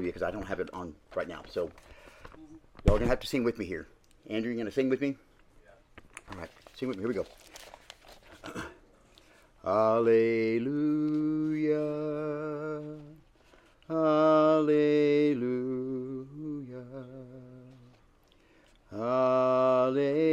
because I don't have it on right now. So y'all are gonna have to sing with me here. Andrew, you gonna sing with me? All right, sing with me. Here we go. Alleluia. Alleluia. Alleluia.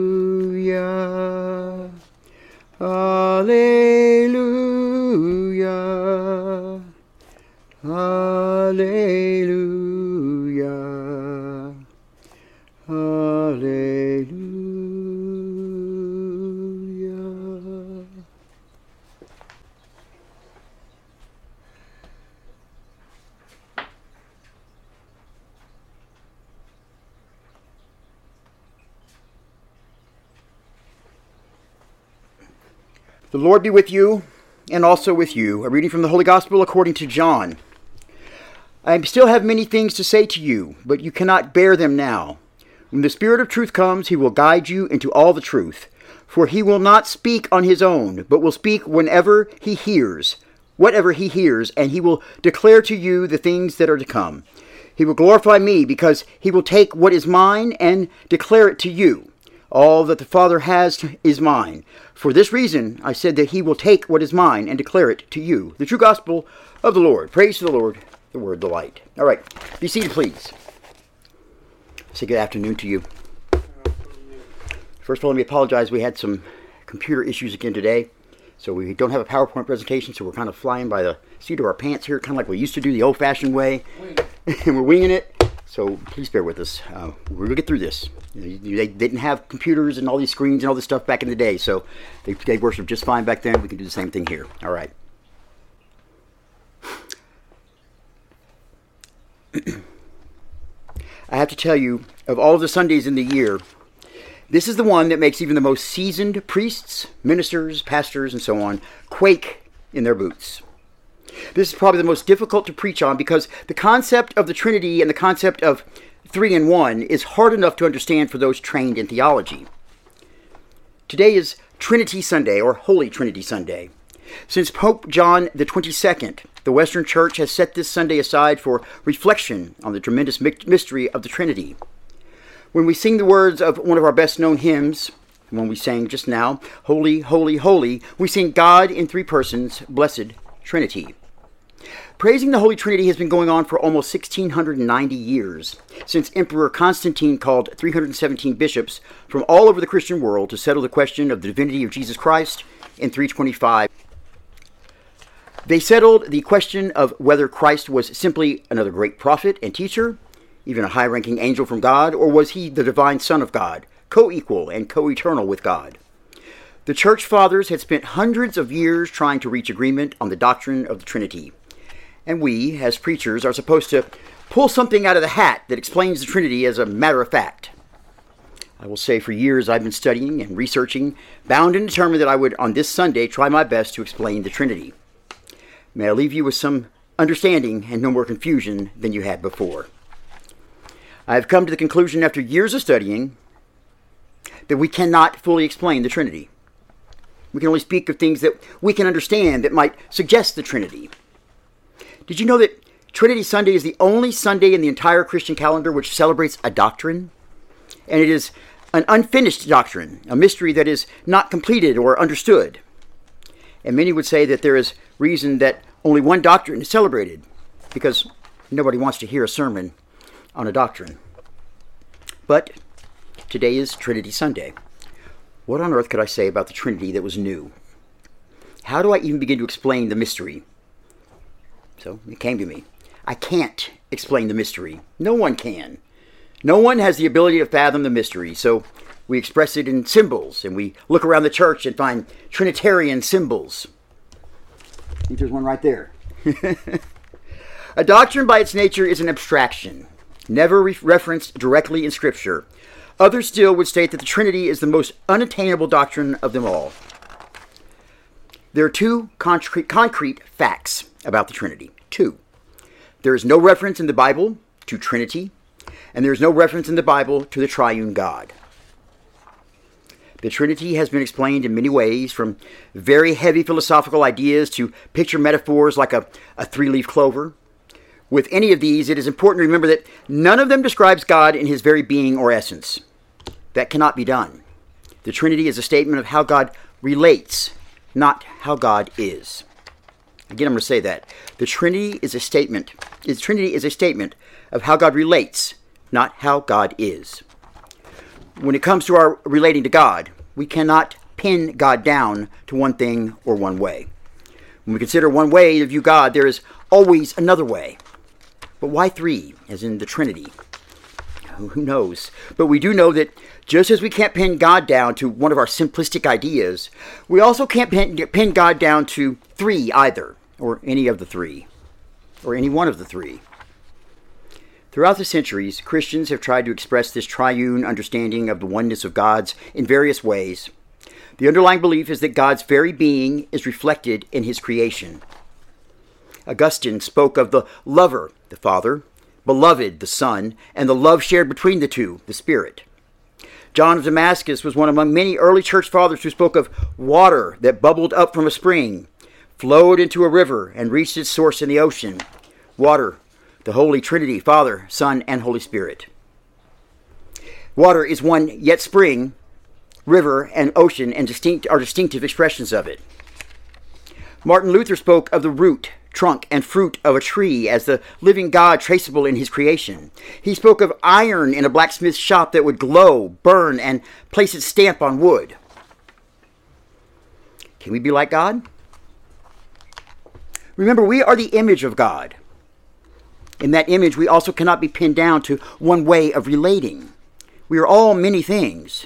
Alleluia. Alleluia. The Lord be with you, and also with you. A reading from the Holy Gospel according to John. I still have many things to say to you, but you cannot bear them now. When the Spirit of truth comes, he will guide you into all the truth. For he will not speak on his own, but will speak whenever he hears, whatever he hears, and he will declare to you the things that are to come. He will glorify me, because he will take what is mine and declare it to you. All that the Father has is mine. For this reason I said that he will take what is mine and declare it to you. The true gospel of the Lord. Praise to the Lord, the word, the light. All right, be seated, please. Say good afternoon to you. First of all, let me apologize. We had some computer issues again today. So we don't have a PowerPoint presentation, so we're kind of flying by the seat of our pants here, kind of like we used to do the old-fashioned way. and we're winging it. So please bear with us. Uh, we're gonna get through this. You know, they didn't have computers and all these screens and all this stuff back in the day, so they, they worshiped just fine back then. We can do the same thing here. All right. I have to tell you, of all the Sundays in the year, this is the one that makes even the most seasoned priests, ministers, pastors, and so on quake in their boots. This is probably the most difficult to preach on because the concept of the Trinity and the concept of three in one is hard enough to understand for those trained in theology. Today is Trinity Sunday or Holy Trinity Sunday. Since Pope John the 22nd, the Western Church has set this Sunday aside for reflection on the tremendous mystery of the Trinity. When we sing the words of one of our best known hymns, when we sang just now, Holy, Holy, Holy, we sing God in three persons, Blessed Trinity. Praising the Holy Trinity has been going on for almost 1690 years, since Emperor Constantine called 317 bishops from all over the Christian world to settle the question of the divinity of Jesus Christ in 325. They settled the question of whether Christ was simply another great prophet and teacher, even a high ranking angel from God, or was he the divine Son of God, co equal and co eternal with God? The Church Fathers had spent hundreds of years trying to reach agreement on the doctrine of the Trinity. And we, as preachers, are supposed to pull something out of the hat that explains the Trinity as a matter of fact. I will say for years I've been studying and researching, bound and determined that I would, on this Sunday, try my best to explain the Trinity. May I leave you with some understanding and no more confusion than you had before. I have come to the conclusion after years of studying that we cannot fully explain the Trinity. We can only speak of things that we can understand that might suggest the Trinity. Did you know that Trinity Sunday is the only Sunday in the entire Christian calendar which celebrates a doctrine? And it is an unfinished doctrine, a mystery that is not completed or understood. And many would say that there is reason that only one doctrine is celebrated because nobody wants to hear a sermon on a doctrine. But Today is Trinity Sunday. What on earth could I say about the Trinity that was new? How do I even begin to explain the mystery? So it came to me. I can't explain the mystery. No one can. No one has the ability to fathom the mystery, so we express it in symbols, and we look around the church and find Trinitarian symbols. I think there's one right there. A doctrine by its nature is an abstraction, never re- referenced directly in Scripture. Others still would state that the Trinity is the most unattainable doctrine of them all. There are two concrete, concrete facts about the Trinity. Two. There is no reference in the Bible to Trinity, and there is no reference in the Bible to the triune God. The Trinity has been explained in many ways, from very heavy philosophical ideas to picture metaphors like a, a three leaf clover. With any of these, it is important to remember that none of them describes God in his very being or essence. That cannot be done. The Trinity is a statement of how God relates, not how God is. Again, I'm going to say that. The Trinity is a statement. The Trinity is a statement of how God relates, not how God is when it comes to our relating to God, we cannot pin God down to one thing or one way. When we consider one way to view God, there is always another way. But why three, as in the Trinity? Who knows? But we do know that just as we can't pin God down to one of our simplistic ideas, we also can't pin, pin God down to three either, or any of the three, or any one of the three. Throughout the centuries, Christians have tried to express this triune understanding of the oneness of God's in various ways. The underlying belief is that God's very being is reflected in his creation. Augustine spoke of the lover, the Father, beloved, the Son, and the love shared between the two, the Spirit. John of Damascus was one among many early church fathers who spoke of water that bubbled up from a spring, flowed into a river, and reached its source in the ocean. Water the Holy Trinity, Father, Son, and Holy Spirit. Water is one yet spring, river, and ocean and distinct are distinctive expressions of it. Martin Luther spoke of the root, trunk, and fruit of a tree as the living God traceable in his creation. He spoke of iron in a blacksmith's shop that would glow, burn, and place its stamp on wood. Can we be like God? Remember, we are the image of God. In that image, we also cannot be pinned down to one way of relating. We are all many things.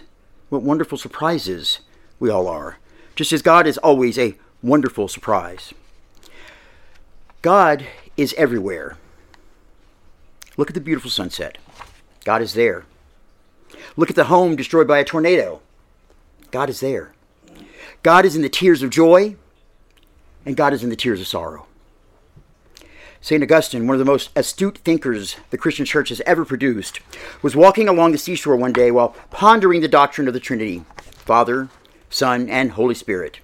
What wonderful surprises we all are, just as God is always a wonderful surprise. God is everywhere. Look at the beautiful sunset. God is there. Look at the home destroyed by a tornado. God is there. God is in the tears of joy, and God is in the tears of sorrow. St. Augustine, one of the most astute thinkers the Christian church has ever produced, was walking along the seashore one day while pondering the doctrine of the Trinity Father, Son, and Holy Spirit.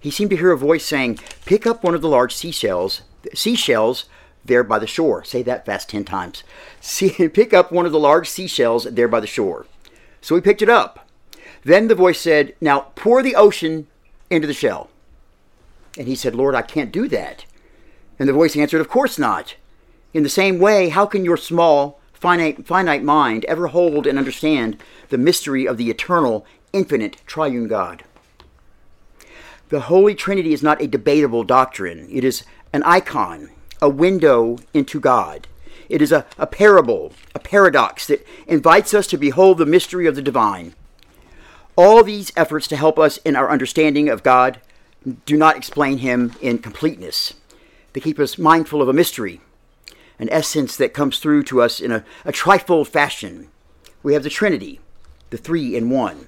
He seemed to hear a voice saying, Pick up one of the large seashells, seashells there by the shore. Say that fast ten times. See, pick up one of the large seashells there by the shore. So he picked it up. Then the voice said, Now pour the ocean into the shell. And he said, Lord, I can't do that. And the voice answered, Of course not. In the same way, how can your small, finite, finite mind ever hold and understand the mystery of the eternal, infinite, triune God? The Holy Trinity is not a debatable doctrine. It is an icon, a window into God. It is a, a parable, a paradox that invites us to behold the mystery of the divine. All these efforts to help us in our understanding of God do not explain him in completeness. They keep us mindful of a mystery, an essence that comes through to us in a, a trifold fashion. We have the Trinity, the three in one.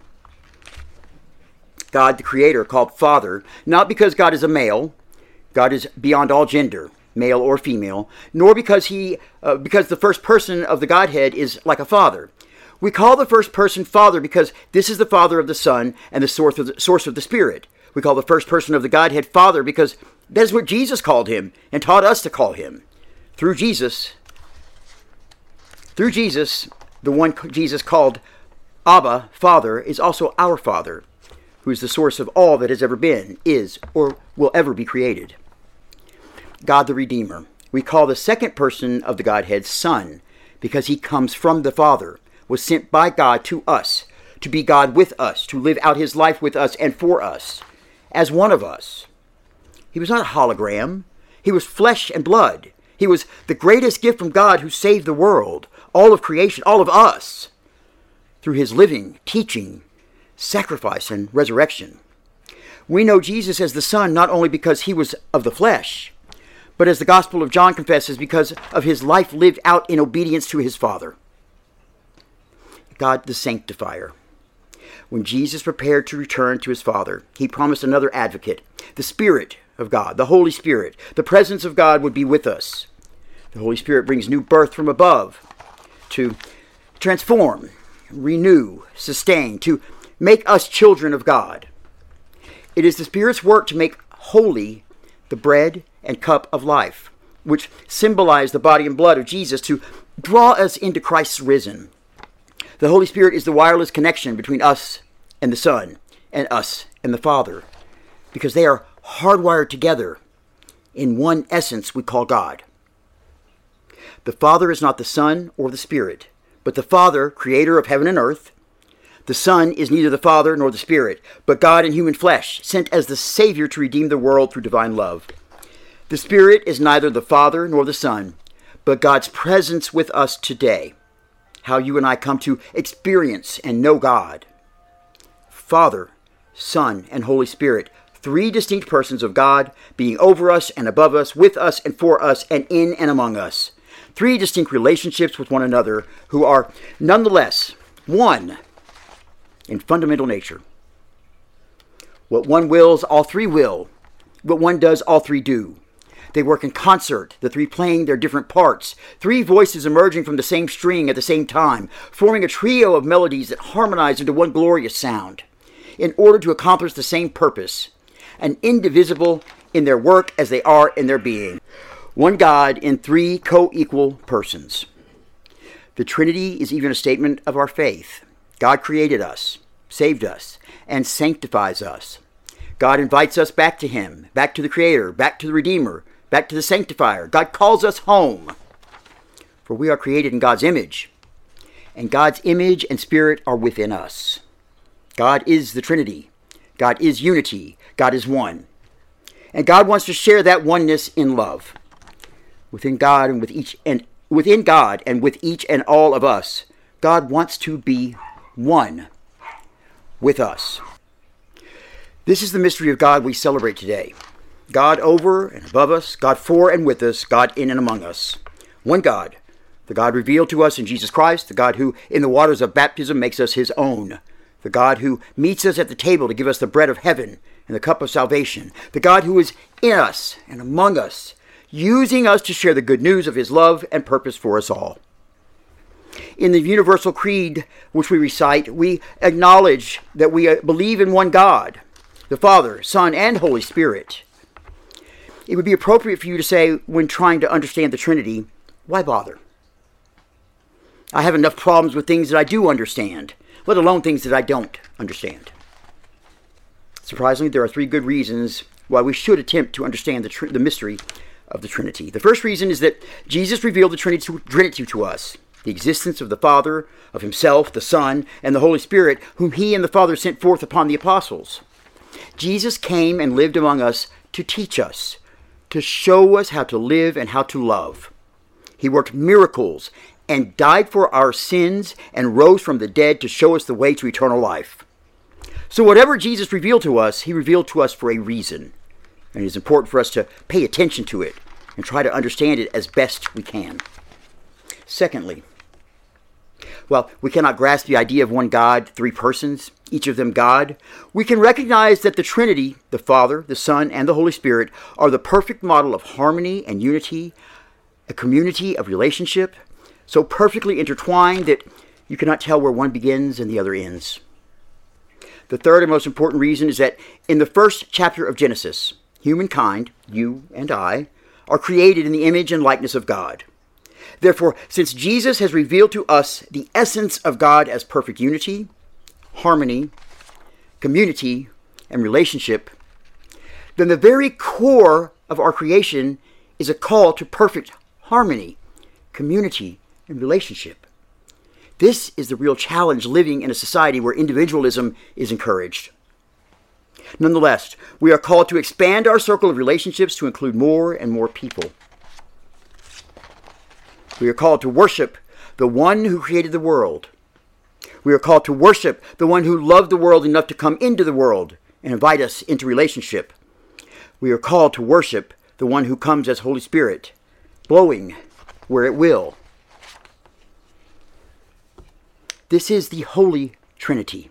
God, the Creator, called Father, not because God is a male, God is beyond all gender, male or female, nor because he, uh, because the first person of the Godhead is like a father. We call the first person Father because this is the Father of the Son and the source of the, source of the Spirit. We call the first person of the Godhead Father because that's what Jesus called him and taught us to call him. Through Jesus, through Jesus, the one Jesus called Abba, Father, is also our Father, who is the source of all that has ever been, is, or will ever be created. God the Redeemer. We call the second person of the Godhead Son because he comes from the Father. was sent by God to us, to be God with us, to live out his life with us and for us, as one of us. He was not a hologram. He was flesh and blood. He was the greatest gift from God who saved the world, all of creation, all of us, through his living, teaching, sacrifice, and resurrection. We know Jesus as the Son not only because he was of the flesh, but as the Gospel of John confesses, because of his life lived out in obedience to his Father. God the Sanctifier. When Jesus prepared to return to his Father, he promised another advocate, the Spirit of God, the Holy Spirit. The presence of God would be with us. The Holy Spirit brings new birth from above to transform, renew, sustain, to make us children of God. It is the Spirit's work to make holy the bread and cup of life, which symbolize the body and blood of Jesus to draw us into Christ's risen. The Holy Spirit is the wireless connection between us and the Son, and us and the Father, because they are hardwired together in one essence we call God. The Father is not the Son or the Spirit, but the Father, creator of heaven and earth. The Son is neither the Father nor the Spirit, but God in human flesh, sent as the Savior to redeem the world through divine love. The Spirit is neither the Father nor the Son, but God's presence with us today. How you and I come to experience and know God. Father, Son, and Holy Spirit, three distinct persons of God, being over us and above us, with us and for us, and in and among us. Three distinct relationships with one another who are nonetheless one in fundamental nature. What one wills, all three will. What one does, all three do. They work in concert, the three playing their different parts, three voices emerging from the same string at the same time, forming a trio of melodies that harmonize into one glorious sound, in order to accomplish the same purpose, and indivisible in their work as they are in their being. One God in three co equal persons. The Trinity is even a statement of our faith. God created us, saved us, and sanctifies us. God invites us back to Him, back to the Creator, back to the Redeemer, back to the Sanctifier. God calls us home. For we are created in God's image, and God's image and spirit are within us. God is the Trinity. God is unity. God is one. And God wants to share that oneness in love. Within God and with each and within God and with each and all of us, God wants to be one with us. This is the mystery of God we celebrate today. God over and above us, God for and with us, God in and among us. One God, the God revealed to us in Jesus Christ, the God who in the waters of baptism makes us his own, the God who meets us at the table to give us the bread of heaven and the cup of salvation, the God who is in us and among us, using us to share the good news of his love and purpose for us all. In the Universal Creed, which we recite, we acknowledge that we uh, believe in one God, the Father, Son, and Holy Spirit. It would be appropriate for you to say, when trying to understand the Trinity, why bother? I have enough problems with things that I do understand, let alone things that I don't understand. Surprisingly, there are three good reasons why we should attempt to understand the, tr- the mystery of the Trinity. The first reason is that Jesus revealed the Trinity to, Trinity to us the existence of the Father, of Himself, the Son, and the Holy Spirit, whom He and the Father sent forth upon the apostles. Jesus came and lived among us to teach us, to show us how to live and how to love. He worked miracles and died for our sins and rose from the dead to show us the way to eternal life. So, whatever Jesus revealed to us, He revealed to us for a reason. And it is important for us to pay attention to it and try to understand it as best we can. Secondly, well, we cannot grasp the idea of one God, three persons, each of them God, we can recognize that the Trinity, the Father, the Son, and the Holy Spirit, are the perfect model of harmony and unity, a community of relationship, so perfectly intertwined that you cannot tell where one begins and the other ends. The third and most important reason is that in the first chapter of Genesis, humankind, you and I, are created in the image and likeness of God. Therefore, since Jesus has revealed to us the essence of God as perfect unity, harmony, community, and relationship, then the very core of our creation is a call to perfect harmony, community, and relationship. This is the real challenge living in a society where individualism is encouraged. Nonetheless, we are called to expand our circle of relationships to include more and more people. We are called to worship the one who created the world. We are called to worship the one who loved the world enough to come into the world and invite us into relationship. We are called to worship the one who comes as Holy Spirit, blowing where it will. This is the Holy Trinity,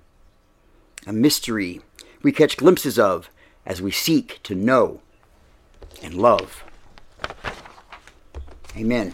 a mystery we catch glimpses of as we seek to know and love. Amen.